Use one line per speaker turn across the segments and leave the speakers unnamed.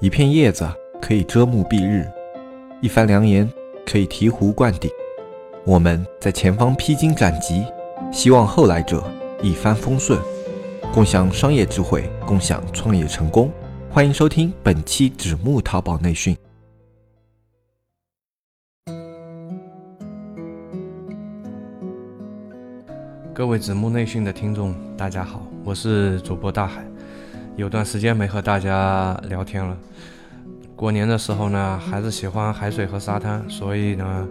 一片叶子可以遮目蔽日，一番良言可以醍醐灌顶。我们在前方披荆斩棘，希望后来者一帆风顺，共享商业智慧，共享创业成功。欢迎收听本期纸木淘宝内训。
各位纸木内训的听众，大家好，我是主播大海。有段时间没和大家聊天了。过年的时候呢，还是喜欢海水和沙滩，所以呢，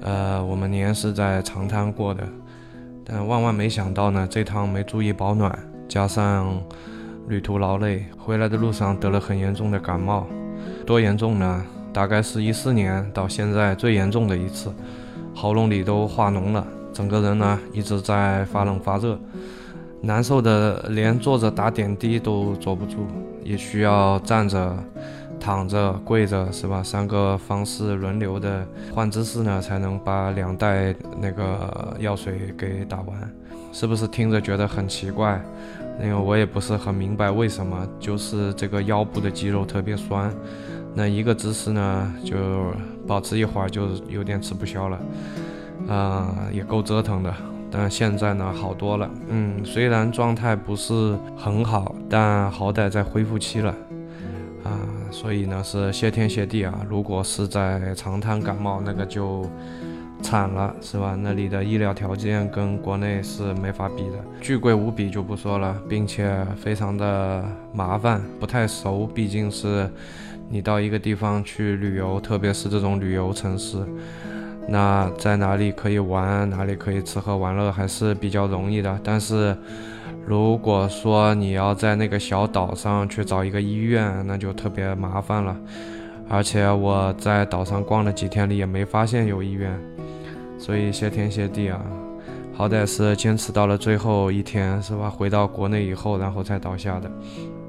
呃，我们年是在长滩过的。但万万没想到呢，这趟没注意保暖，加上旅途劳累，回来的路上得了很严重的感冒。多严重呢？大概是一四年到现在最严重的一次，喉咙里都化脓了，整个人呢一直在发冷发热。难受的连坐着打点滴都坐不住，也需要站着、躺着、跪着，是吧？三个方式轮流的换姿势呢，才能把两袋那个药水给打完。是不是听着觉得很奇怪？因为我也不是很明白为什么，就是这个腰部的肌肉特别酸，那一个姿势呢，就保持一会儿就有点吃不消了，啊，也够折腾的。但现在呢，好多了。嗯，虽然状态不是很好，但好歹在恢复期了，啊，所以呢是谢天谢地啊。如果是在长滩感冒，那个就惨了，是吧？那里的医疗条件跟国内是没法比的，巨贵无比就不说了，并且非常的麻烦，不太熟。毕竟是你到一个地方去旅游，特别是这种旅游城市。那在哪里可以玩，哪里可以吃喝玩乐，还是比较容易的。但是，如果说你要在那个小岛上去找一个医院，那就特别麻烦了。而且我在岛上逛了几天里，也没发现有医院。所以谢天谢地啊，好歹是坚持到了最后一天，是吧？回到国内以后，然后才倒下的。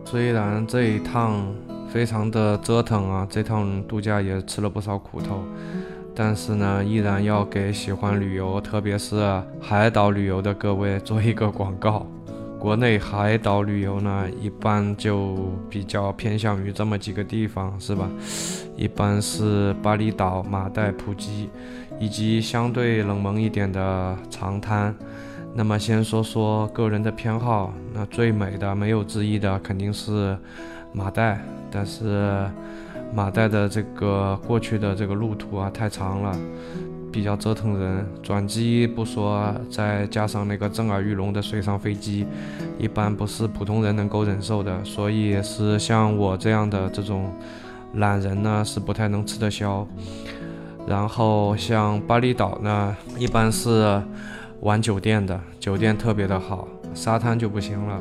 虽然这一趟非常的折腾啊，这趟度假也吃了不少苦头。但是呢，依然要给喜欢旅游，特别是海岛旅游的各位做一个广告。国内海岛旅游呢，一般就比较偏向于这么几个地方，是吧？一般是巴厘岛、马代、普吉，以及相对冷门一点的长滩。那么先说说个人的偏好，那最美的没有之一的肯定是马代，但是。马代的这个过去的这个路途啊太长了，比较折腾人。转机不说，再加上那个震耳欲聋的水上飞机，一般不是普通人能够忍受的。所以是像我这样的这种懒人呢，是不太能吃得消。然后像巴厘岛呢，一般是玩酒店的，酒店特别的好，沙滩就不行了。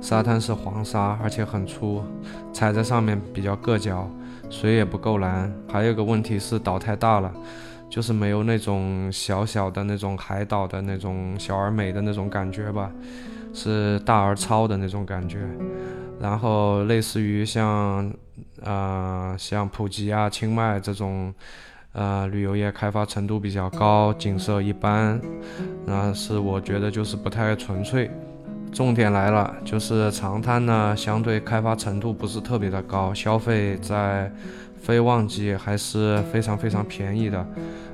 沙滩是黄沙，而且很粗，踩在上面比较硌脚。水也不够蓝，还有个问题是岛太大了，就是没有那种小小的那种海岛的那种小而美的那种感觉吧，是大而糙的那种感觉。然后类似于像，呃，像普吉啊、清迈这种，呃，旅游业开发程度比较高，景色一般，那是我觉得就是不太纯粹。重点来了，就是长滩呢，相对开发程度不是特别的高，消费在非旺季还是非常非常便宜的。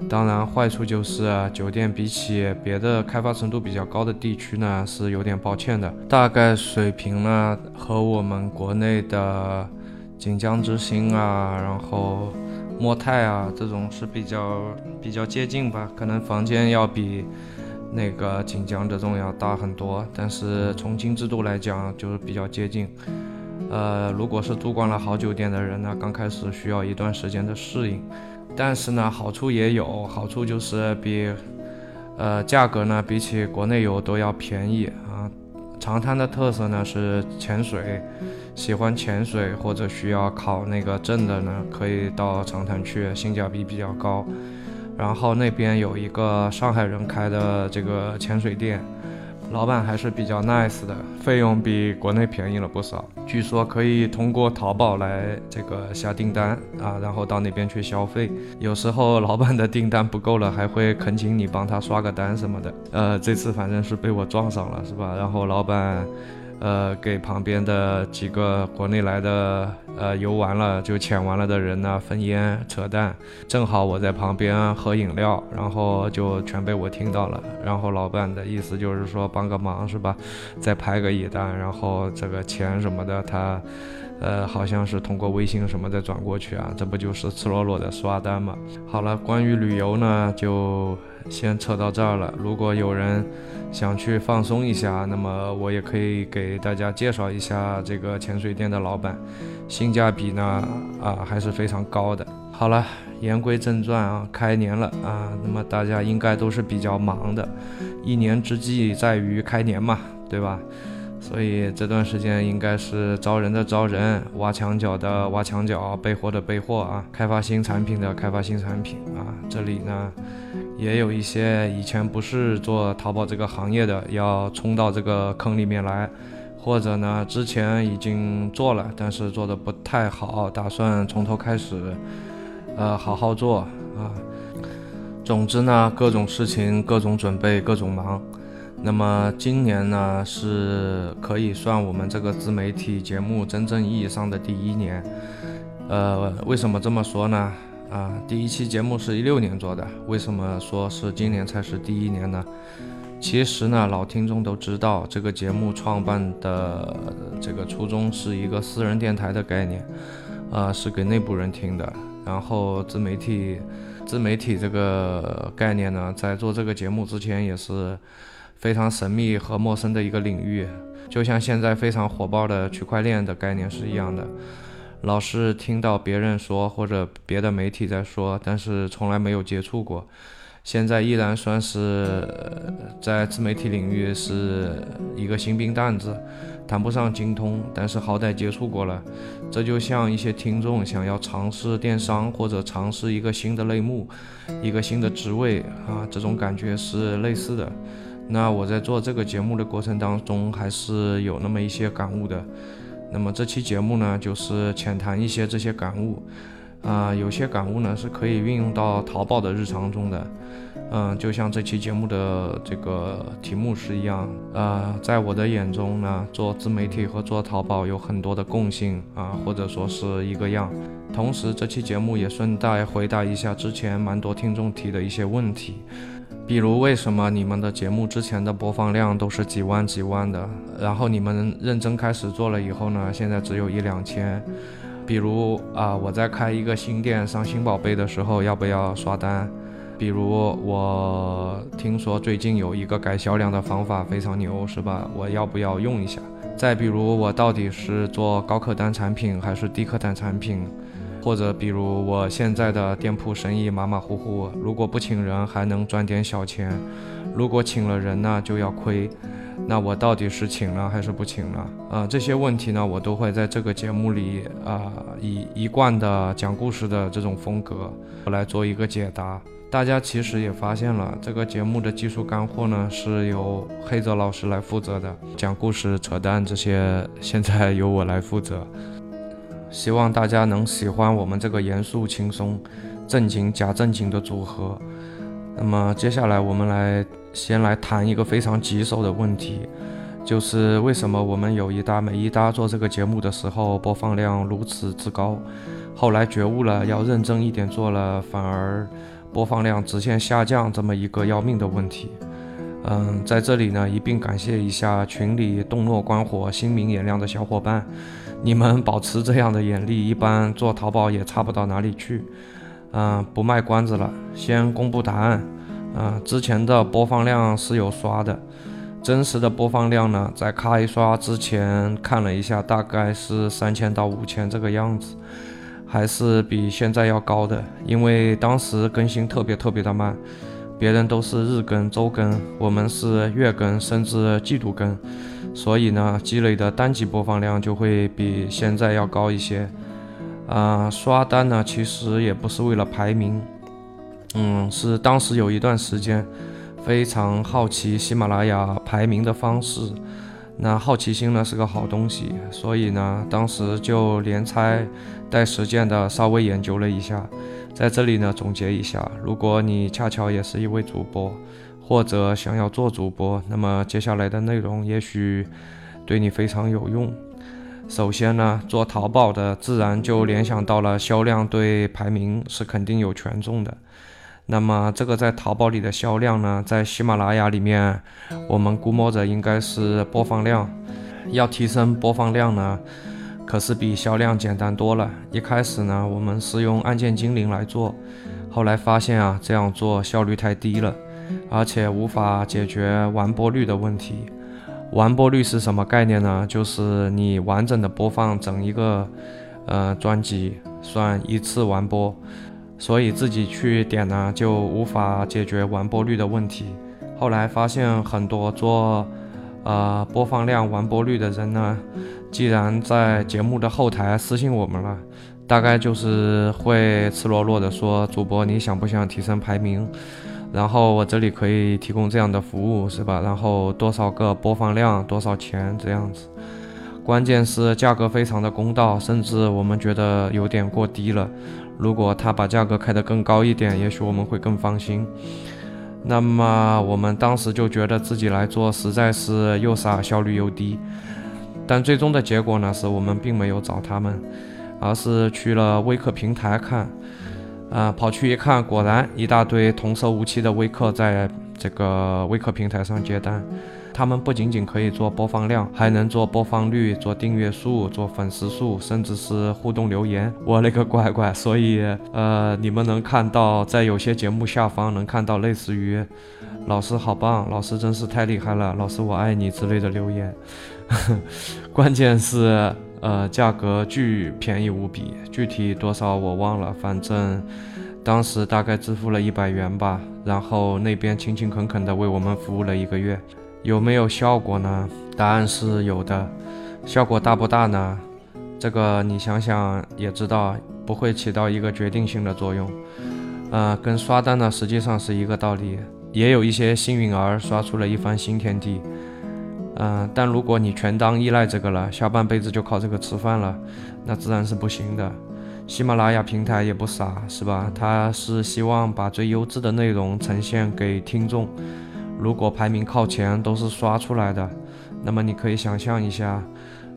当然，坏处就是酒店比起别的开发程度比较高的地区呢，是有点抱歉的。大概水平呢，和我们国内的锦江之星啊，然后莫泰啊这种是比较比较接近吧，可能房间要比。那个锦江这种要大很多，但是从精致度来讲就是比较接近。呃，如果是住惯了好酒店的人呢，刚开始需要一段时间的适应。但是呢，好处也有，好处就是比，呃，价格呢比起国内游都要便宜啊。长滩的特色呢是潜水，喜欢潜水或者需要考那个证的呢，可以到长滩去，性价比比较高。然后那边有一个上海人开的这个潜水店，老板还是比较 nice 的，费用比国内便宜了不少。据说可以通过淘宝来这个下订单啊，然后到那边去消费。有时候老板的订单不够了，还会恳请你帮他刷个单什么的。呃，这次反正是被我撞上了，是吧？然后老板呃，给旁边的几个国内来的呃游完了就潜完了的人呢分烟扯淡，正好我在旁边喝饮料，然后就全被我听到了。然后老板的意思就是说帮个忙是吧？再拍个一单，然后这个钱什么的他。呃，好像是通过微信什么再转过去啊，这不就是赤裸裸的刷单吗？好了，关于旅游呢，就先扯到这儿了。如果有人想去放松一下，那么我也可以给大家介绍一下这个潜水店的老板，性价比呢啊还是非常高的。好了，言归正传啊，开年了啊，那么大家应该都是比较忙的，一年之计在于开年嘛，对吧？所以这段时间应该是招人的招人，挖墙脚的挖墙脚，备货的备货啊，开发新产品的开发新产品啊。这里呢，也有一些以前不是做淘宝这个行业的，要冲到这个坑里面来，或者呢之前已经做了，但是做的不太好，打算从头开始，呃，好好做啊。总之呢，各种事情，各种准备，各种忙。那么今年呢，是可以算我们这个自媒体节目真正意义上的第一年。呃，为什么这么说呢？啊，第一期节目是一六年做的，为什么说是今年才是第一年呢？其实呢，老听众都知道，这个节目创办的这个初衷是一个私人电台的概念，啊，是给内部人听的。然后自媒体，自媒体这个概念呢，在做这个节目之前也是。非常神秘和陌生的一个领域，就像现在非常火爆的区块链的概念是一样的。老是听到别人说或者别的媒体在说，但是从来没有接触过。现在依然算是在自媒体领域是一个新兵蛋子，谈不上精通，但是好歹接触过了。这就像一些听众想要尝试电商或者尝试一个新的类目、一个新的职位啊，这种感觉是类似的。那我在做这个节目的过程当中，还是有那么一些感悟的。那么这期节目呢，就是浅谈一些这些感悟。啊，有些感悟呢是可以运用到淘宝的日常中的。嗯，就像这期节目的这个题目是一样。啊，在我的眼中呢，做自媒体和做淘宝有很多的共性啊，或者说是一个样。同时，这期节目也顺带回答一下之前蛮多听众提的一些问题。比如，为什么你们的节目之前的播放量都是几万几万的，然后你们认真开始做了以后呢，现在只有一两千？比如啊，我在开一个新店上新宝贝的时候，要不要刷单？比如我听说最近有一个改销量的方法非常牛，是吧？我要不要用一下？再比如，我到底是做高客单产品还是低客单产品？或者比如我现在的店铺生意马马虎虎，如果不请人还能赚点小钱，如果请了人呢就要亏，那我到底是请了还是不请了？啊，这些问题呢我都会在这个节目里啊以一贯的讲故事的这种风格来做一个解答。大家其实也发现了，这个节目的技术干货呢是由黑泽老师来负责的，讲故事、扯淡这些现在由我来负责。希望大家能喜欢我们这个严肃、轻松、正经假正经的组合。那么接下来我们来先来谈一个非常棘手的问题，就是为什么我们有一搭没一搭做这个节目的时候播放量如此之高，后来觉悟了要认真一点做了，反而播放量直线下降这么一个要命的问题。嗯，在这里呢一并感谢一下群里洞若观火、心明眼亮的小伙伴。你们保持这样的眼力，一般做淘宝也差不到哪里去。嗯，不卖关子了，先公布答案。嗯，之前的播放量是有刷的，真实的播放量呢，在开刷之前看了一下，大概是三千到五千这个样子，还是比现在要高的。因为当时更新特别特别的慢，别人都是日更、周更，我们是月更，甚至季度更。所以呢，积累的单集播放量就会比现在要高一些。啊，刷单呢，其实也不是为了排名，嗯，是当时有一段时间非常好奇喜马拉雅排名的方式。那好奇心呢是个好东西，所以呢，当时就连猜带实践的稍微研究了一下。在这里呢，总结一下，如果你恰巧也是一位主播。或者想要做主播，那么接下来的内容也许对你非常有用。首先呢，做淘宝的自然就联想到了销量对排名是肯定有权重的。那么这个在淘宝里的销量呢，在喜马拉雅里面，我们估摸着应该是播放量。要提升播放量呢，可是比销量简单多了。一开始呢，我们是用按键精灵来做，后来发现啊，这样做效率太低了，而且无法解决完播率的问题。完播率是什么概念呢？就是你完整的播放整一个呃专辑，算一次完播，所以自己去点呢就无法解决完播率的问题。后来发现很多做呃播放量完播率的人呢，既然在节目的后台私信我们了，大概就是会赤裸裸的说，主播你想不想提升排名？然后我这里可以提供这样的服务，是吧？然后多少个播放量，多少钱这样子？关键是价格非常的公道，甚至我们觉得有点过低了。如果他把价格开得更高一点，也许我们会更放心。那么我们当时就觉得自己来做实在是又傻，效率又低。但最终的结果呢，是我们并没有找他们，而是去了微客平台看。啊，跑去一看，果然一大堆童叟无欺的微客在这个微客平台上接单。他们不仅仅可以做播放量，还能做播放率、做订阅数、做粉丝数，甚至是互动留言。我勒个乖乖！所以，呃，你们能看到在有些节目下方能看到类似于“老师好棒”“老师真是太厉害了”“老师我爱你”之类的留言。关键是。呃，价格巨便宜无比，具体多少我忘了，反正当时大概支付了一百元吧。然后那边勤勤恳恳地为我们服务了一个月，有没有效果呢？答案是有的，效果大不大呢？这个你想想也知道，不会起到一个决定性的作用。呃，跟刷单呢实际上是一个道理，也有一些幸运儿刷出了一番新天地。嗯，但如果你全当依赖这个了，下半辈子就靠这个吃饭了，那自然是不行的。喜马拉雅平台也不傻，是吧？它是希望把最优质的内容呈现给听众。如果排名靠前都是刷出来的，那么你可以想象一下，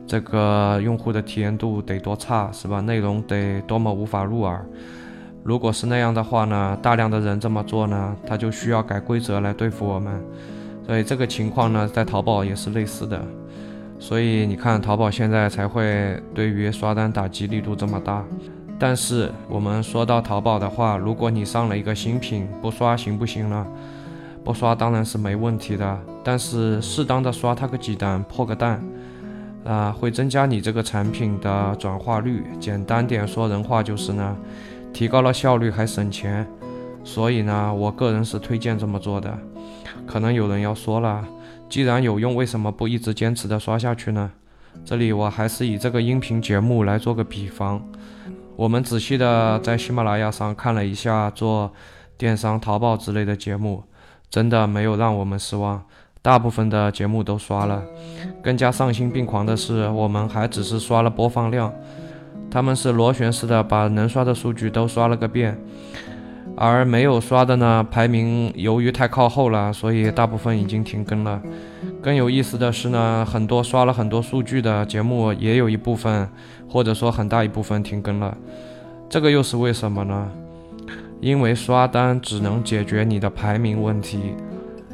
这个用户的体验度得多差，是吧？内容得多么无法入耳。如果是那样的话呢，大量的人这么做呢，他就需要改规则来对付我们。所以这个情况呢，在淘宝也是类似的，所以你看淘宝现在才会对于刷单打击力度这么大。但是我们说到淘宝的话，如果你上了一个新品，不刷行不行呢？不刷当然是没问题的，但是适当的刷它个几单，破个蛋，啊，会增加你这个产品的转化率。简单点说人话就是呢，提高了效率还省钱。所以呢，我个人是推荐这么做的。可能有人要说了，既然有用，为什么不一直坚持的刷下去呢？这里我还是以这个音频节目来做个比方。我们仔细的在喜马拉雅上看了一下做电商、淘宝之类的节目，真的没有让我们失望，大部分的节目都刷了。更加丧心病狂的是，我们还只是刷了播放量，他们是螺旋式的把能刷的数据都刷了个遍。而没有刷的呢，排名由于太靠后了，所以大部分已经停更了。更有意思的是呢，很多刷了很多数据的节目，也有一部分或者说很大一部分停更了。这个又是为什么呢？因为刷单只能解决你的排名问题。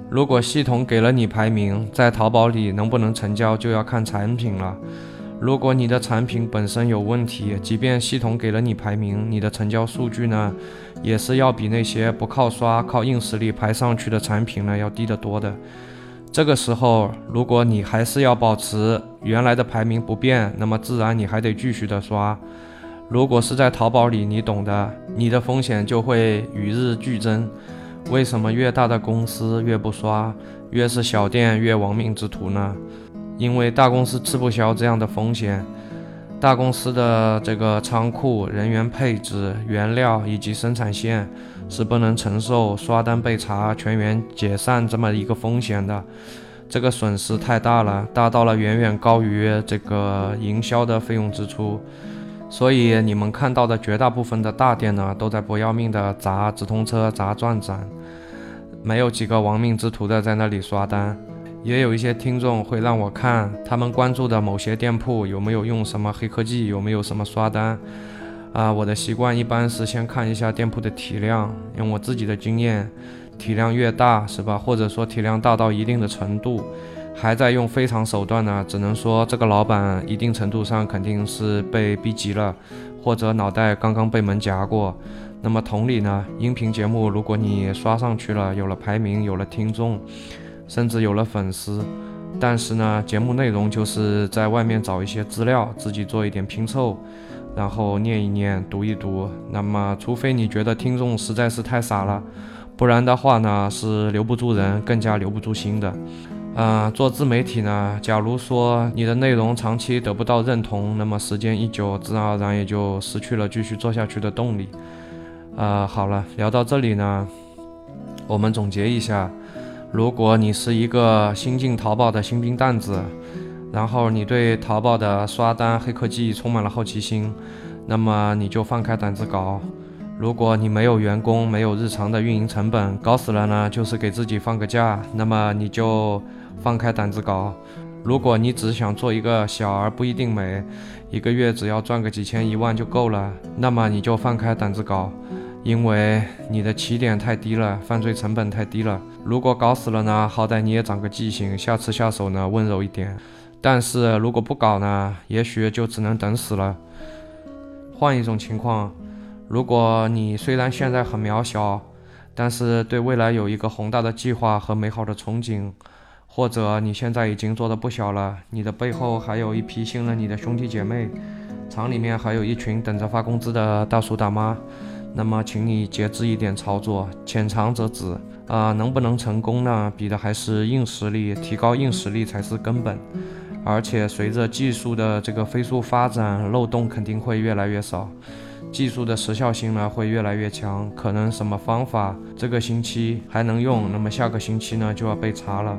如果系统给了你排名，在淘宝里能不能成交就要看产品了。如果你的产品本身有问题，即便系统给了你排名，你的成交数据呢，也是要比那些不靠刷、靠硬实力排上去的产品呢要低得多的。这个时候，如果你还是要保持原来的排名不变，那么自然你还得继续的刷。如果是在淘宝里，你懂的，你的风险就会与日俱增。为什么越大的公司越不刷，越是小店越亡命之徒呢？因为大公司吃不消这样的风险，大公司的这个仓库、人员配置、原料以及生产线是不能承受刷单被查、全员解散这么一个风险的，这个损失太大了，大到了远远高于这个营销的费用支出。所以你们看到的绝大部分的大店呢，都在不要命的砸直通车、砸转展，没有几个亡命之徒的在那里刷单。也有一些听众会让我看他们关注的某些店铺有没有用什么黑科技，有没有什么刷单。啊，我的习惯一般是先看一下店铺的体量，用我自己的经验，体量越大是吧？或者说体量大到一定的程度，还在用非常手段呢，只能说这个老板一定程度上肯定是被逼急了，或者脑袋刚刚被门夹过。那么同理呢，音频节目如果你刷上去了，有了排名，有了听众。甚至有了粉丝，但是呢，节目内容就是在外面找一些资料，自己做一点拼凑，然后念一念，读一读。那么，除非你觉得听众实在是太傻了，不然的话呢，是留不住人，更加留不住心的。啊，做自媒体呢，假如说你的内容长期得不到认同，那么时间一久，自然而然也就失去了继续做下去的动力。啊，好了，聊到这里呢，我们总结一下。如果你是一个新进淘宝的新兵蛋子，然后你对淘宝的刷单黑科技充满了好奇心，那么你就放开胆子搞。如果你没有员工，没有日常的运营成本，搞死了呢，就是给自己放个假，那么你就放开胆子搞。如果你只想做一个小而不一定美，一个月只要赚个几千一万就够了，那么你就放开胆子搞。因为你的起点太低了，犯罪成本太低了。如果搞死了呢，好歹你也长个记性，下次下手呢温柔一点。但是如果不搞呢，也许就只能等死了。换一种情况，如果你虽然现在很渺小，但是对未来有一个宏大的计划和美好的憧憬，或者你现在已经做的不小了，你的背后还有一批信任你的兄弟姐妹，厂里面还有一群等着发工资的大叔大妈。那么，请你节制一点操作，浅尝辄止啊！能不能成功呢？比的还是硬实力，提高硬实力才是根本。而且，随着技术的这个飞速发展，漏洞肯定会越来越少，技术的时效性呢会越来越强。可能什么方法这个星期还能用，那么下个星期呢就要被查了。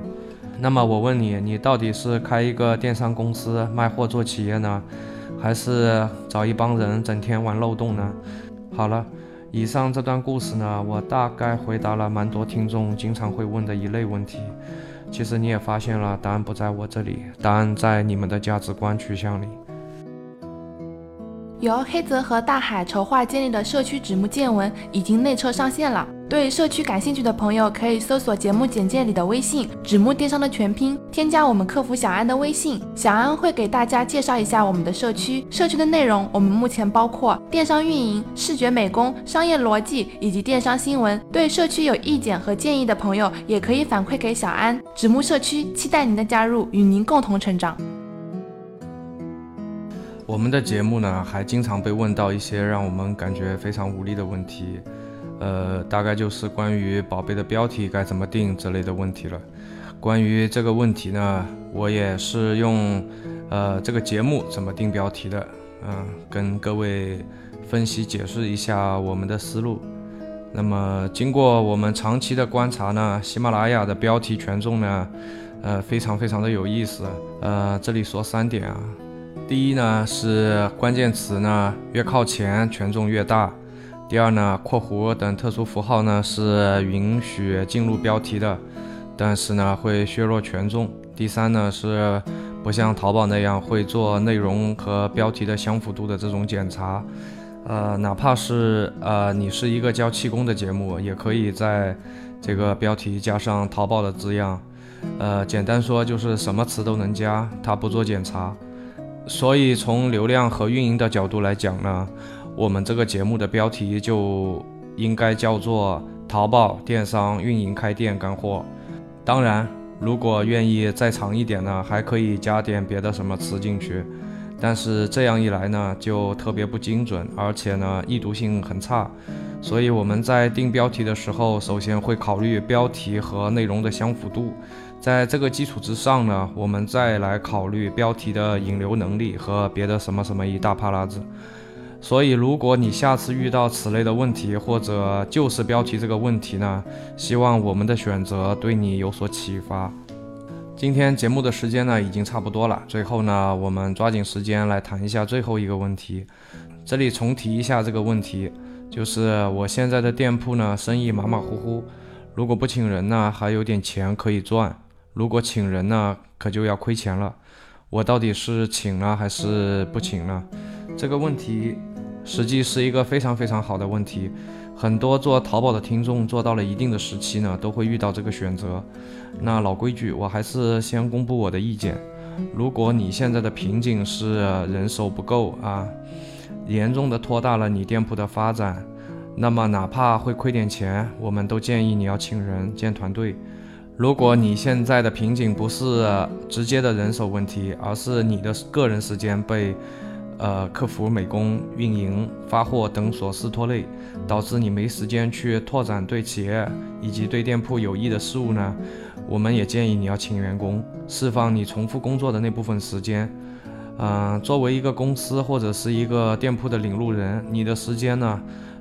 那么我问你，你到底是开一个电商公司卖货做企业呢，还是找一帮人整天玩漏洞呢？好了。以上这段故事呢，我大概回答了蛮多听众经常会问的一类问题。其实你也发现了，答案不在我这里，答案在你们的价值观取向里。
由黑泽和大海筹划建立的社区纸木见闻已经内测上线了。对社区感兴趣的朋友，可以搜索节目简介里的微信“纸木电商”的全拼，添加我们客服小安的微信，小安会给大家介绍一下我们的社区。社区的内容，我们目前包括电商运营、视觉美工、商业逻辑以及电商新闻。对社区有意见和建议的朋友，也可以反馈给小安。纸木社区期待您的加入，与您共同成长。
我们的节目呢，还经常被问到一些让我们感觉非常无力的问题。呃，大概就是关于宝贝的标题该怎么定之类的问题了。关于这个问题呢，我也是用呃这个节目怎么定标题的，嗯，跟各位分析解释一下我们的思路。那么经过我们长期的观察呢，喜马拉雅的标题权重呢，呃，非常非常的有意思。呃，这里说三点啊，第一呢是关键词呢越靠前权重越大。第二呢，括弧等特殊符号呢是允许进入标题的，但是呢会削弱权重。第三呢是不像淘宝那样会做内容和标题的相符度的这种检查，呃，哪怕是呃你是一个教气功的节目，也可以在这个标题加上淘宝的字样，呃，简单说就是什么词都能加，它不做检查。所以从流量和运营的角度来讲呢。我们这个节目的标题就应该叫做“淘宝电商运营开店干货”。当然，如果愿意再长一点呢，还可以加点别的什么词进去。但是这样一来呢，就特别不精准，而且呢，易读性很差。所以我们在定标题的时候，首先会考虑标题和内容的相符度，在这个基础之上呢，我们再来考虑标题的引流能力和别的什么什么一大趴拉子。所以，如果你下次遇到此类的问题，或者就是标题这个问题呢，希望我们的选择对你有所启发。今天节目的时间呢已经差不多了，最后呢，我们抓紧时间来谈一下最后一个问题。这里重提一下这个问题，就是我现在的店铺呢生意马马虎虎，如果不请人呢，还有点钱可以赚；如果请人呢，可就要亏钱了。我到底是请了还是不请呢？这个问题实际是一个非常非常好的问题。很多做淘宝的听众做到了一定的时期呢，都会遇到这个选择。那老规矩，我还是先公布我的意见。如果你现在的瓶颈是人手不够啊，严重的拖大了你店铺的发展，那么哪怕会亏点钱，我们都建议你要请人建团队。如果你现在的瓶颈不是直接的人手问题，而是你的个人时间被。呃，客服、美工、运营、发货等琐事拖累，导致你没时间去拓展对企业以及对店铺有益的事物呢？我们也建议你要请员工，释放你重复工作的那部分时间。嗯，作为一个公司或者是一个店铺的领路人，你的时间呢，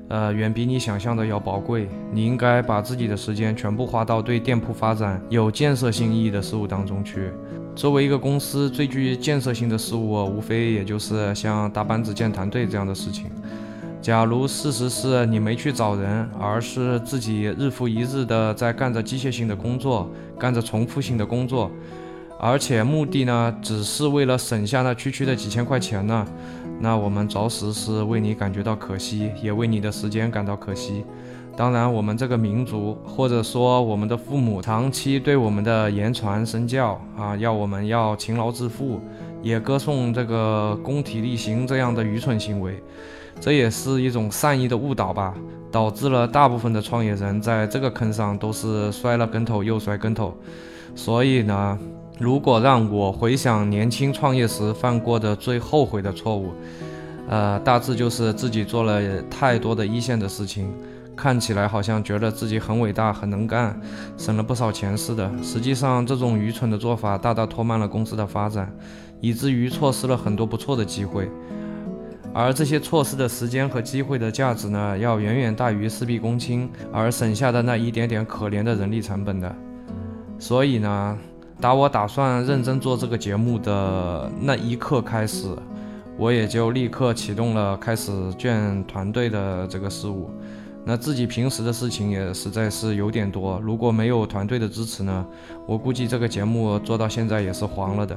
呃，远比你想象的要宝贵。你应该把自己的时间全部花到对店铺发展有建设性意义的事物当中去。作为一个公司，最具建设性的事物，无非也就是像搭班子建团队这样的事情。假如事实是你没去找人，而是自己日复一日的在干着机械性的工作，干着重复性的工作，而且目的呢，只是为了省下那区区的几千块钱呢，那我们着实是为你感觉到可惜，也为你的时间感到可惜。当然，我们这个民族，或者说我们的父母，长期对我们的言传身教啊，要我们要勤劳致富，也歌颂这个工体力行这样的愚蠢行为，这也是一种善意的误导吧，导致了大部分的创业人在这个坑上都是摔了跟头又摔跟头。所以呢，如果让我回想年轻创业时犯过的最后悔的错误，呃，大致就是自己做了太多的一线的事情。看起来好像觉得自己很伟大、很能干，省了不少钱似的。实际上，这种愚蠢的做法大大拖慢了公司的发展，以至于错失了很多不错的机会。而这些错失的时间和机会的价值呢，要远远大于事必躬亲而省下的那一点点可怜的人力成本的。所以呢，打我打算认真做这个节目的那一刻开始，我也就立刻启动了开始建团队的这个事务。那自己平时的事情也实在是有点多，如果没有团队的支持呢，我估计这个节目做到现在也是黄了的。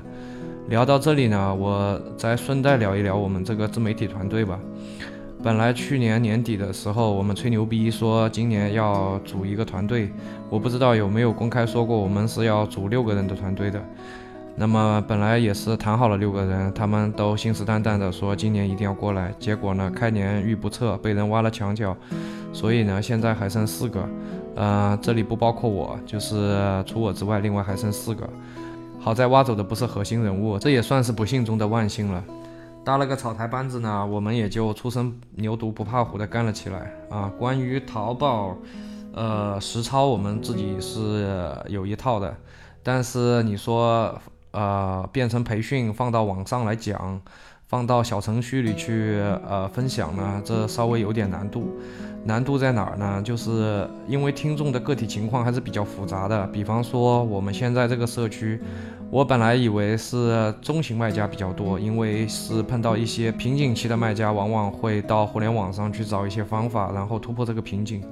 聊到这里呢，我再顺带聊一聊我们这个自媒体团队吧。本来去年年底的时候，我们吹牛逼说今年要组一个团队，我不知道有没有公开说过我们是要组六个人的团队的。那么本来也是谈好了六个人，他们都信誓旦旦的说今年一定要过来，结果呢，开年遇不测，被人挖了墙角。所以呢，现在还剩四个，呃，这里不包括我，就是除我之外，另外还剩四个。好在挖走的不是核心人物，这也算是不幸中的万幸了。搭了个草台班子呢，我们也就初生牛犊不怕虎的干了起来啊。关于淘宝，呃，实操我们自己是有一套的，但是你说，呃，变成培训放到网上来讲，放到小程序里去，呃，分享呢，这稍微有点难度。难度在哪儿呢？就是因为听众的个体情况还是比较复杂的。比方说，我们现在这个社区，我本来以为是中型卖家比较多，因为是碰到一些瓶颈期的卖家，往往会到互联网上去找一些方法，然后突破这个瓶颈。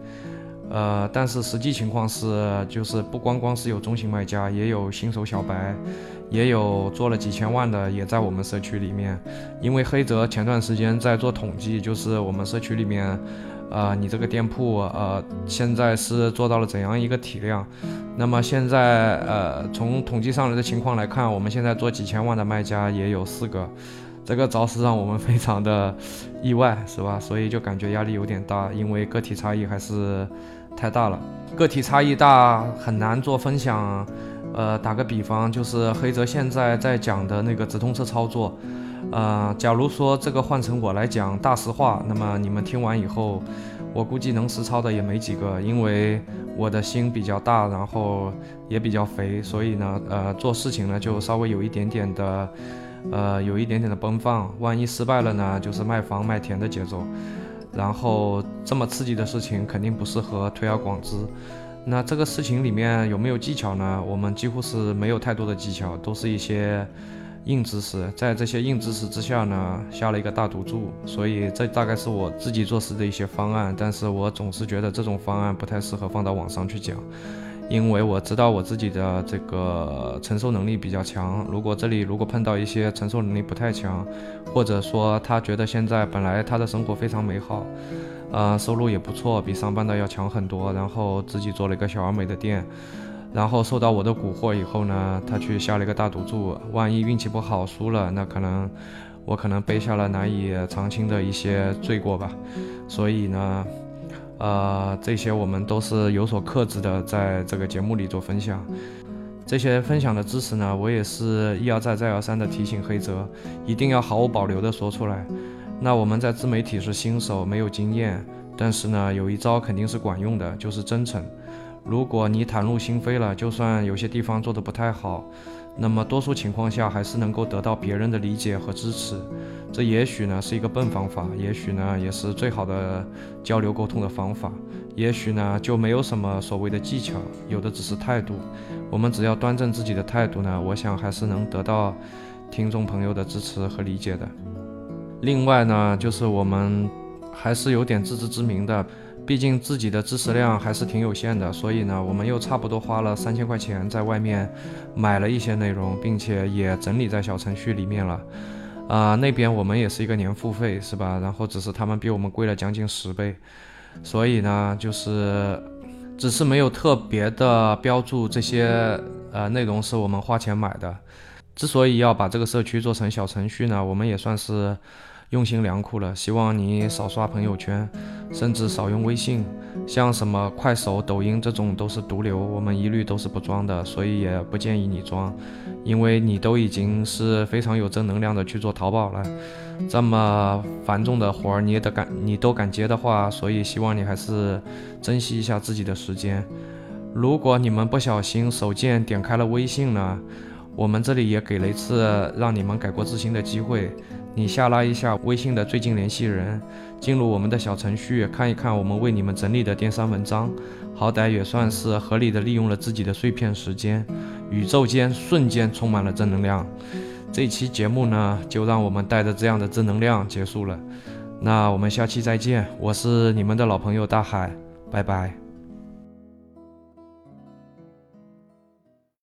呃，但是实际情况是，就是不光光是有中型卖家，也有新手小白，也有做了几千万的，也在我们社区里面。因为黑泽前段时间在做统计，就是我们社区里面。呃，你这个店铺呃，现在是做到了怎样一个体量？那么现在呃，从统计上来的情况来看，我们现在做几千万的卖家也有四个，这个着实让我们非常的意外，是吧？所以就感觉压力有点大，因为个体差异还是太大了，个体差异大很难做分享。呃，打个比方，就是黑泽现在在讲的那个直通车操作。呃，假如说这个换成我来讲大实话，那么你们听完以后，我估计能实操的也没几个，因为我的心比较大，然后也比较肥，所以呢，呃，做事情呢就稍微有一点点的，呃，有一点点的奔放，万一失败了呢，就是卖房卖田的节奏，然后这么刺激的事情肯定不适合推而广之。那这个事情里面有没有技巧呢？我们几乎是没有太多的技巧，都是一些。硬知识，在这些硬知识之下呢，下了一个大赌注，所以这大概是我自己做事的一些方案。但是我总是觉得这种方案不太适合放到网上去讲，因为我知道我自己的这个承受能力比较强。如果这里如果碰到一些承受能力不太强，或者说他觉得现在本来他的生活非常美好，呃，收入也不错，比上班的要强很多，然后自己做了一个小而美的店，然后受到我的蛊惑以后呢，他去下了一个大赌注，万一运气不好输了，那可能我可能背下了难以偿清的一些罪过吧。所以呢。呃，这些我们都是有所克制的，在这个节目里做分享。这些分享的知识呢，我也是一而再、再而三的提醒黑泽，一定要毫无保留的说出来。那我们在自媒体是新手，没有经验，但是呢，有一招肯定是管用的，就是真诚。如果你袒露心扉了，就算有些地方做的不太好。那么多数情况下还是能够得到别人的理解和支持，这也许呢是一个笨方法，也许呢也是最好的交流沟通的方法，也许呢就没有什么所谓的技巧，有的只是态度。我们只要端正自己的态度呢，我想还是能得到听众朋友的支持和理解的。另外呢，就是我们还是有点自知之明的。毕竟自己的知识量还是挺有限的，所以呢，我们又差不多花了三千块钱在外面买了一些内容，并且也整理在小程序里面了。啊，那边我们也是一个年付费，是吧？然后只是他们比我们贵了将近十倍，所以呢，就是只是没有特别的标注这些呃内容是我们花钱买的。之所以要把这个社区做成小程序呢，我们也算是。用心良苦了，希望你少刷朋友圈，甚至少用微信，像什么快手、抖音这种都是毒瘤，我们一律都是不装的，所以也不建议你装，因为你都已经是非常有正能量的去做淘宝了，这么繁重的活儿你也得敢，你都敢接的话，所以希望你还是珍惜一下自己的时间。如果你们不小心手贱点开了微信呢，我们这里也给了一次让你们改过自新的机会。你下拉一下微信的最近联系人，进入我们的小程序看一看我们为你们整理的电商文章，好歹也算是合理的利用了自己的碎片时间。宇宙间瞬间充满了正能量。这期节目呢，就让我们带着这样的正能量结束了。那我们下期再见，我是你们的老朋友大海，拜拜。